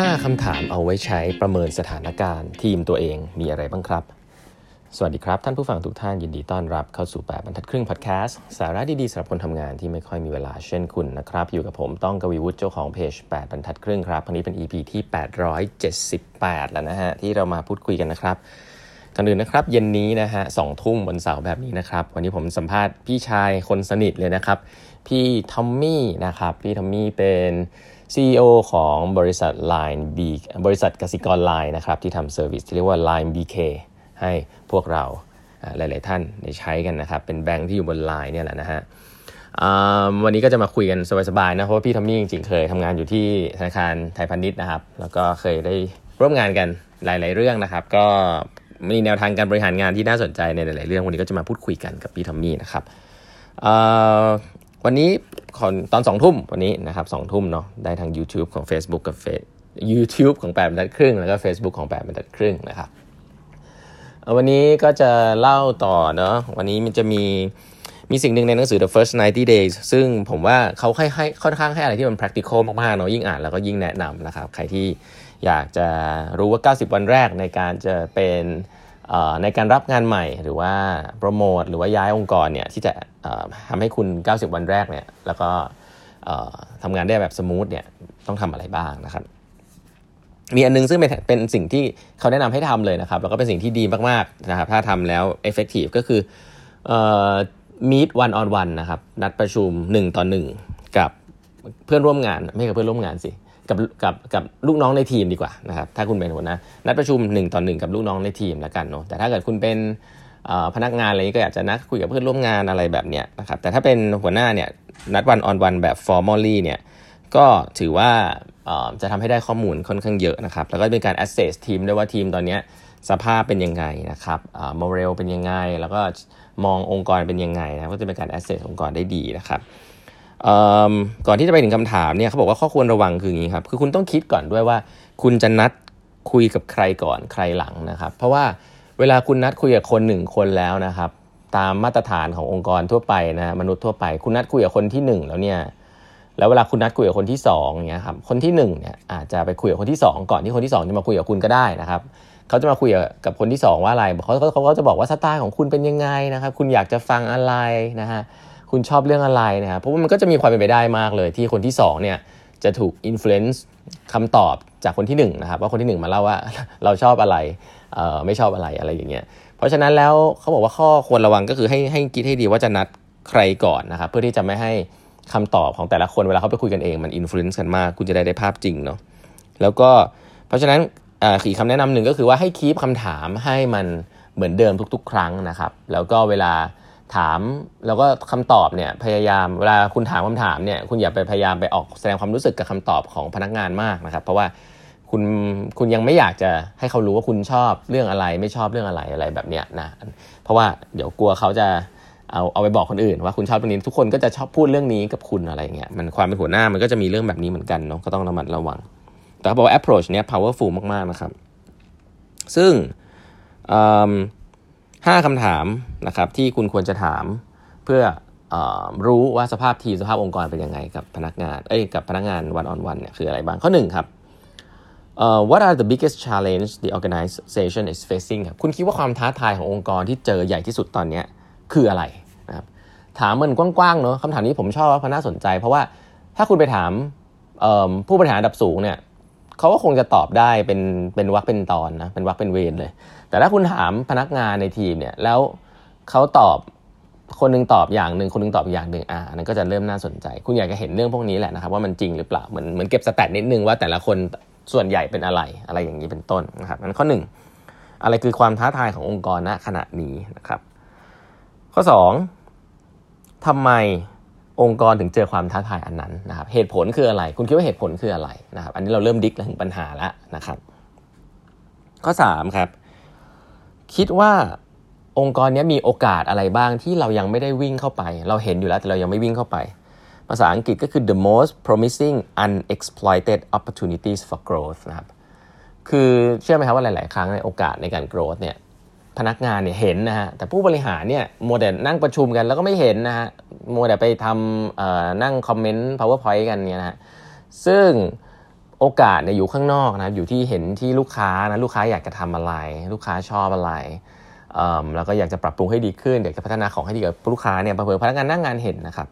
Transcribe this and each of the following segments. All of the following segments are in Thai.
5 คำถามเอาไว้ใช้ประเมินสถานการณ์ทีมตัวเองมีอะไรบ้างครับ สวัสดีครับ ท่านผู้ฟังทุกท่านยินดีต้อนรับเข้าสู่ 8 บรรทัดครึ่งพอดแคสต์สาระดี ๆสำหรับคนทำงานที่ไม่ค่อยมีเวลาเช่นคุณนะครับ อยู่กับผมต้องกวีวุฒิเจ้าของเพจ 8 บรรทัดครึ่งครับวันนี้เป็น EP ที่ 878 แล้วนะฮะ ที่เรามาพูดคุยกันนะครับก่อนอื่นนะครับ เย็นนี้นะฮะสองทุ่มวันเสาร์แบบนี้นะครับ วันนี้ผมสัมภาษณ์พี่ชายคนสนิทเลยนะครับ พี่ทอมมี่นะครับ พี่ทอมมี่เป็น CEO ของบริษัท Line B บริษัทกสิกร Line นะครับที่ทำ service ที่เรียกว่า Line BK ให้พวกเราหลาย ๆ ท่านได้ใช้กันนะครับ เป็นแบงค์ที่อยู่บน Line เนี่ยแหละนะฮะวันนี้ก็จะมาคุยกันสบาย ๆ นะ เพราะว่าพี่ทอมมี่จริง ๆ เคยทำงานอยู่ที่ธนาคารไทยพาณิชย์นะครับ แล้วก็เคยได้ร่วมงานกันหลาย ๆ เรื่องนะครับ ก็มีแนวทางการบริหารงานที่น่าสนใจในหลาย ๆ เรื่อง วันนี้ก็จะมาพูดคุยกันกับพี่ทอมมี่นะครับวันนี้ ตอนสองทุ่มวันนี้นะครับสองทุ่มเนาะได้ทาง YouTube ของ Facebook กับเฟซ YouTube ของแปดบรรทัดครึ่ง แล้วก็ Facebook ของแปดบรรทัดครึ่งนะครับวันนี้ก็จะเล่าต่อเนาะวันนี้มันจะมีมีสิ่งหนึ่งในหนังสือ The First 90 Days ซึ่งผมว่าเขาให้ให้ค่อนข้างให้อะไรที่มัน practical มากๆเนาะยิ่งอ่านแล้วก็ยิ่งแนะนำนะครับ ใครที่อยากจะรู้ว่า 90 วันแรกในการจะเป็นในการรับงานใหม่หรือว่าโปรโมทหรือว่าย้ายองค์กรเนี่ยที่จะ ทำให้คุณ 90 วันแรกเนี่ยแล้วก็ทำงานได้แบบ smooth เนี่ยต้องทำอะไรบ้างนะครับมีอันนึงซึ่งเป็นเป็นสิ่งที่เขาแนะนำให้ทำเลยนะครับ แล้วก็เป็นสิ่งที่ดีมากๆนะครับถ้าทำแล้ว effective ก็คือ meet one on one นะครับนัดประชุม 1 ต่อ 1 กับเพื่อนร่วมงานไม่กับเพื่อนร่วมงานสิกับกับกับลูกน้องในทีมดีกว่านะครับถ้าคุณเป็นหัวหน้านัดประชุม 1 ต่อ 1 กับลูกน้องในทีมแล้วกันเนาะแต่ถ้าเกิดคุณเป็น พนักงานอะไรนี้ก็อยากจะนัดคุยกับเพื่อนร่วมงานอะไรแบบเนี้ยนะครับแต่ถ้าเป็นหัวหน้าเนี่ยนัดวันออนวันแบบ formally เนี่ยก็ถือว่าจะทำให้ได้ข้อมูลค่อนข้างเยอะนะครับ แล้วก็เป็นการ assess ทีมด้วยว่าทีมตอนนี้สภาพเป็นยังไงนะครับโมเรลเป็นยังไง แล้วก็มององค์กรเป็นยังไงนะก็จะเป็นการ assess องค์กรได้ดีนะครับก่อนที่จะไปถึงคำถามเนี่ยเขาบอกว่าข้อควรระวังคืออย่างนี้ครับ คือคุณต้องคิดก่อนด้วยว่า คุณจะนัดคุยกับใครก่อนใครหลังนะครับ เพราะว่า เวลาคุณนัดคุยกับคนหนึ่งคนแล้วนะครับ ตามมาตรฐานขององค์กรทั่วไปนะมนุษย์ทั่วไป คุณนัดคุยกับคนที่1แล้วเนี่ยแล้วเวลาคุณนัดคุยกับคนที่2เนี่ยครับคนที่1เนี่ยอาจจะไปคุยกับคนที่ 2 ก่อนที่คนที่ 2 จะมาคุยกับคุณก็ได้นะครับเขาจะมาคุยกับคนที่ 2 ว่าอะไรเขาเขาเขาจะบอกว่าสไตล์ของคุณเป็นยังไงนะครับคุณอยากจะฟังอะไรนะฮะคุณชอบเรื่องอะไรนะครับเพราะว่ามันก็จะมีความเป็นไปได้มากเลย ที่คนที่2เนี่ยจะถูก influence คำตอบจากคนที่1นะครับว่าคนที่ 1 มาเล่าว่าเราชอบอะไร ไม่ชอบอะไรอะไรอย่างเงี้ยเพราะฉะนั้นแล้วเขาบอกว่าข้อควรระวังก็คือให้ให้คิดให้ดีว่าจะนัดใครก่อนนะครับเพื่อที่จะไม่ให้คำตอบของแต่ละคนเวลาเขาไปคุยกันเองมัน influence กันมาก คุณจะได้ได้ภาพจริงเนาะแล้วก็เพราะฉะนั้นอีกคำแนะนำหนึ่งก็คือว่าให้ keep คำถามให้มันเหมือนเดิมทุก ๆ ครั้งนะครับ แล้วก็เวลาถามแล้วก็คำตอบเนี่ยพยายามเวลาคุณถามคำถามเนี่ยคุณอย่าไปพยายามไปออกแสดงความรู้สึกกับคำตอบของพนักงานมากนะครับ เพราะว่า คุณคุณยังไม่อยากจะให้เขารู้ว่าคุณชอบเรื่องอะไรไม่ชอบเรื่องอะไรอะไรแบบเนี้ยนะเพราะว่าเดี๋ยวกลัวเขาจะเอาเอาไปบอกคนอื่น ว่าคุณชอบเรื่องนี้ทุกคนก็จะชอบพูดเรื่องนี้กับคุณอะไรเงี้ยมันความเป็นหัวหน้ามันก็จะมีเรื่องแบบนี้เหมือนกันเนาะก็ต้องระมัดระวัง แต่เขาบอกว่า approach เนี้ย powerful มากๆนะครับ ซึ่งห้าคำถามนะครับที่คุณควรจะถามเพื่ออรู้ว่าสภาพทีมสภาพองค์กรเป็นยังไงกับพนักงานเอ้ยกับพนักงานวันออนวันเนี่ยคืออะไรบ้างข้อหนึ่งครับ uh, what are the biggest challenge the organization is facing ครับคุณคิดว่าความท้าทายขององค์กรที่เจอใหญ่ที่สุดตอนนี้คืออะไรนะครับถามมันกว้างๆเนาะคำถามนี้ผมชอบเพราะน่าสนใจ เพราะว่าถ้าคุณไปถามผู้บริหารระดับสูงเนี่ยเขาก็คงจะตอบได้เป็นเป็นวักเป็นตอนนะเป็นวักเป็นเวรเลย แต่ถ้าคุณถามพนักงานในทีมเนี่ยแล้วเขาตอบคนนึงตอบอย่างหนึ่งคนนึงตอบอย่างหนึ่งอ่านั้นก็จะเริ่มน่าสนใจ คุณอยากจะเห็นเรื่องพวกนี้แหละนะครับว่ามันจริงหรือเปล่าเหมือนเหมือนเก็บสแตทนิดนึงว่าแต่ละคน ส่วนใหญ่เป็นอะไรอะไรอย่างนี้เป็นต้นนะครับนั้นข้อหนึ่งอะไรคือความท้าทายขององค์กรณขณะนี้นะครับ ข้อ 2ทำไมองค์กรถึงเจอความท้าทายอันนั้นนะครับ เหตุผลคืออะไร คุณคิดว่าเหตุผลคืออะไรนะครับ อันนี้เราเริ่มดิกถึงปัญหาแล้วนะครับ ข้อ3ครับ คิดว่าองค์กรนี้มีโอกาสอะไรบ้างที่เรายังไม่ได้วิ่งเข้าไป เราเห็นอยู่แล้วแต่เรายังไม่วิ่งเข้าไป ภาษาอังกฤษก็คือ the most promising unexploited opportunities for growth นะครับ คือเชื่อไหมครับว่าหลาย ๆ ครั้งในโอกาสในการ growth เนี่ยพนักงานเนี่ยเห็นนะฮะ แต่ผู้บริหารเนี่ยโมเดลนั่งประชุมกันแล้วก็ไม่เห็นนะฮะโมเดลไปทำนั่งคอมเมนต์ powerpoint กันเนี่ยนะฮะ ซึ่งโอกาสเนี่ยอยู่ข้างนอกนะอยู่ที่เห็นที่ลูกค้านะลูกค้าอยากจะทำอะไร ลูกค้าชอบอะไรแล้วก็อยากจะปรับปรุงให้ดีขึ้นอยากจะพัฒนาของให้ดีกับลูกค้าเนี่ยเผื่อพนักงานนั่งงานเห็นนะครับ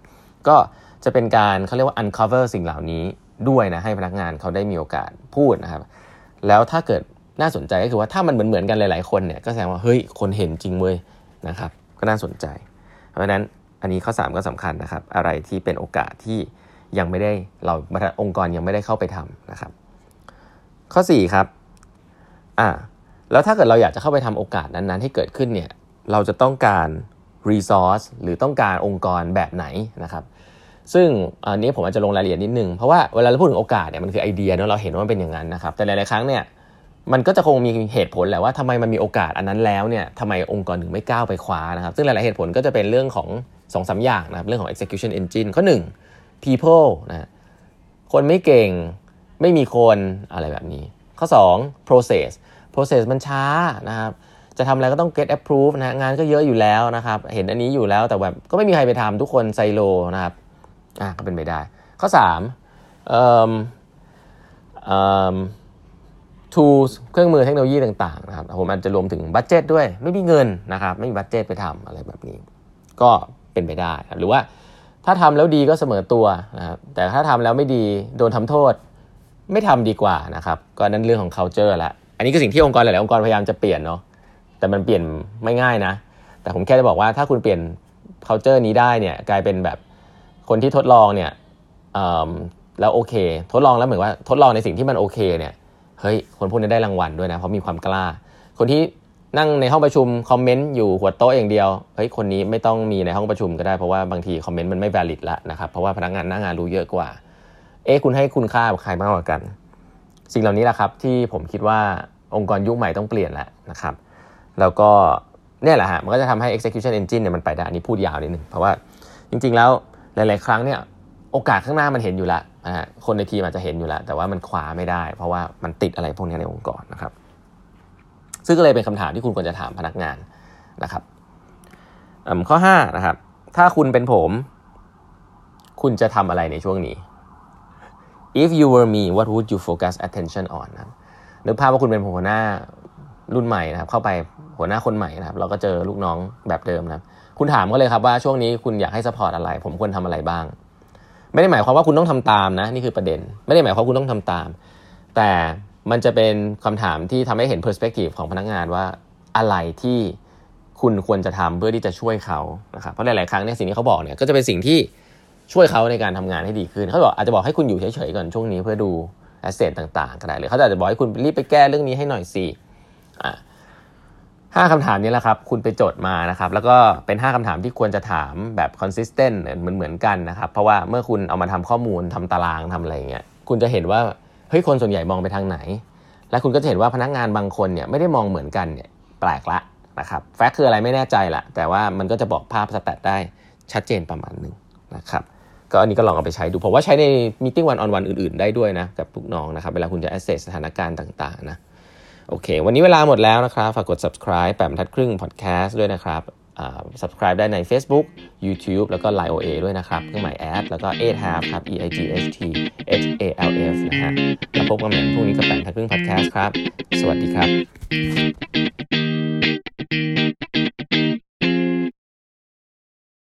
ก็ จะเป็นการเขาเรียกว่า uncover สิ่งเหล่านี้ด้วยนะให้พนักงานเขาได้มีโอกาสพูดนะครับ แล้วถ้าเกิดน่าสนใจก็คือว่าถ้ามันเหมือนเหมือนกันหลาย ๆ คนเนี่ยก็แสดงว่าเฮ้ยคนเห็นจริงเว้ยนะครับก็น่าสนใจ เพราะฉะนั้นอันนี้ข้อ 3 ก็สำคัญนะครับ อะไรที่เป็นโอกาสที่ยังไม่ได้เราองค์กรยังไม่ได้เข้าไปทำนะครับ ข้อ 4 ครับอ่าแล้วถ้าเกิดเราอยากจะเข้าไปทำโอกาสนั้นๆ ให้เกิดขึ้นเนี่ยเราจะต้องการ resource หรือต้องการองค์กรแบบไหนนะครับ ซึ่งอันนี้ผมอาจจะลงรายละเอียดนิดนึง เพราะว่าเวลาเราพูดถึงโอกาสเนี่ยมันคือไอเดียเนาะเราเห็นว่ามันเป็นอย่างนั้นนะครับ แต่หลายๆครั้งเนี่ยมันก็จะคงมีเหตุผลแหละว่าทำไมมันมีโอกาสอันนั้นแล้วเนี่ยทำไมองค์กรถึงไม่ก้าวไปคว้านะครับ ซึ่งหลายๆเหตุผลก็จะเป็นเรื่องของ2อสอย่างนะครับเรื่องของ execution engine ข้อ 1 people นะคนไม่เก่งไม่มีคนอะไรแบบนี้ ข้อ 2 process process มันช้านะครับจะทำอะไรก็ต้อง get approve นะงานก็เยอะอยู่แล้วนะครับ เห็นอันนี้อยู่แล้วแต่แบบก็ไม่มีใครไปทำทุกคนไซโลนะครับ อะก็เป็นไปได้ ข้อ3เอ่อเอ่อ tools เครื่องมือเทคโนโลยีต่างๆนะครับผมอาจจะรวมถึงบัตเจตด้วย ไม่มีเงินนะครับ ไม่มีบัตเจตไปทำอะไรแบบนี้ ก็เป็นไปได้หรือว่าถ้าทำแล้วดีก็เสมอตัวนะครับแต่ถ้าทำแล้วไม่ดีโดนทำโทษ ไม่ทำดีกว่านะครับ ก็นั่นเรื่องของ culture ละอันนี้คือสิ่งที่องค์กรหลายๆองค์กรพยายามจะเปลี่ยนเนาะแต่มันเปลี่ยนไม่ง่ายนะ แต่ผมแค่จะบอกว่าถ้าคุณเปลี่ยน culture นี้ได้เนี่ยกลายเป็นแบบ คนที่ทดลองเนี่ยแล้วโอเค ทดลองแล้วเหมือนว่าทดลองในสิ่งที่มันโอเคเนี่ยเฮ้ยคนพวกนี้ได้รางวัลด้วยนะเพราะมีความกล้า คนที่นั่งในห้องประชุมคอมเมนต์อยู่หัวโต๊ะอย่างเดียวเฮ้ยคนนี้ไม่ต้องมีในห้องประชุมก็ได้เพราะว่าบางทีคอมเมนต์มันไม่ valid ละนะครับเพราะว่าพนักงานหน้างานรู้เยอะกว่า เอ๊คุณให้คุณค่ากับใครมากกว่ากัน สิ่งเหล่านี้แหละครับที่ผมคิดว่าองค์กรยุคใหม่ต้องเปลี่ยนแล้วนะครับ แล้วก็เนี่ยแหละฮะมันก็จะทำให้ execution engine เนี่ยมันไปได้อันนี้พูดยาวนิดนึงเพราะว่าจริงๆแล้ว หลาย ๆ ครั้งเนี่ยโอกาสข้างหน้ามันเห็นอยู่ล้วนะฮะคนในทีมอาจจะเห็นอยู่ล้วแต่ว่ามันคว้าไม่ได้ เพราะว่ามันติดอะไรพวกนี้ในองค์กรนะครับ ซึ่งก็เลยเป็นคำถามที่คุณควรจะถามพนักงานนะครับข้อ5นะครับ ถ้าคุณเป็นผม คุณจะทำอะไรในช่วงนี้ if you were me what would you focus attention on นะนึกภาพว่าคุณเป็นหัวหน้ารุ่นใหม่นะครับ เข้าไปหัวหน้าคนใหม่นะครับ เราก็เจอลูกน้องแบบเดิมนะครับ คุณถามก็เลยครับว่าช่วงนี้คุณอยากให้ support อะไร ผมควรทำอะไรบ้าง ไม่ได้หมายความว่าคุณต้องทำตามนะ นี่คือประเด็น ไม่ได้หมายความว่าคุณต้องทำตาม แต่มันจะเป็นคำถามที่ทำให้เห็น perspective ของพนักงานว่าอะไรที่คุณควรจะทำเพื่อที่จะช่วยเขานะครับเพราะหลาย ๆ ครั้งเนี่ยสิ่งที่เขาบอกเนี่ยก็จะเป็นสิ่งที่ช่วยเขาในการทำงานให้ดีขึ้น เขาบอกอาจจะบอกให้คุณอยู่เฉย ๆ ก่อนช่วงนี้เพื่อดูแอสเซทต่าง ๆ ก็ได้หรือเขาอาจจะบอกให้คุณรีบไปแก้เรื่องนี้ให้หน่อยสิอ่า ห้าคำถามนี้แหละครับ คุณไปจดมานะครับ แล้วก็เป็น 5คำถามที่ควรจะถามแบบ consistent เหมือนเหมือนกันนะครับ เพราะว่าเมื่อคุณเอามาทำข้อมูลทำตารางทำอะไรเงี้ย คุณจะเห็นว่าเฮ้ยคนส่วนใหญ่มองไปทางไหน และคุณก็จะเห็นว่าพนักงานบางคนเนี่ยไม่ได้มองเหมือนกันเนี่ยแปลกละนะครับแฟกต์คืออะไรไม่แน่ใจละแต่ว่ามันก็จะบอกภาพสแตทได้ชัดเจนประมาณหนึ่งนะครับก็อันนี้ก็ลองเอาไปใช้ดูผมว่าใช้ในมีติ้งวันออนวันอื่นๆ ได้ด้วยนะกับลูกน้องนะครับเวลาคุณจะ assess สถานการณ์ต่างๆนะ โอเค วันนี้เวลาหมดแล้วนะครับ ฝากกด subscribe แปมทัดครึ่ง podcast ด้วยนะครับ subscribe ได้ใน Facebook YouTube แล้วก็ Line OA ด้วยนะครับเครื่องหมายแอดแล้วก็ e i g h half ครับ e i g h t h a l f นะฮะแล้วพบกันใหม่พรุ่งนี้กับแปมทัดครึ่ง podcast ครับ สวัสดีครับ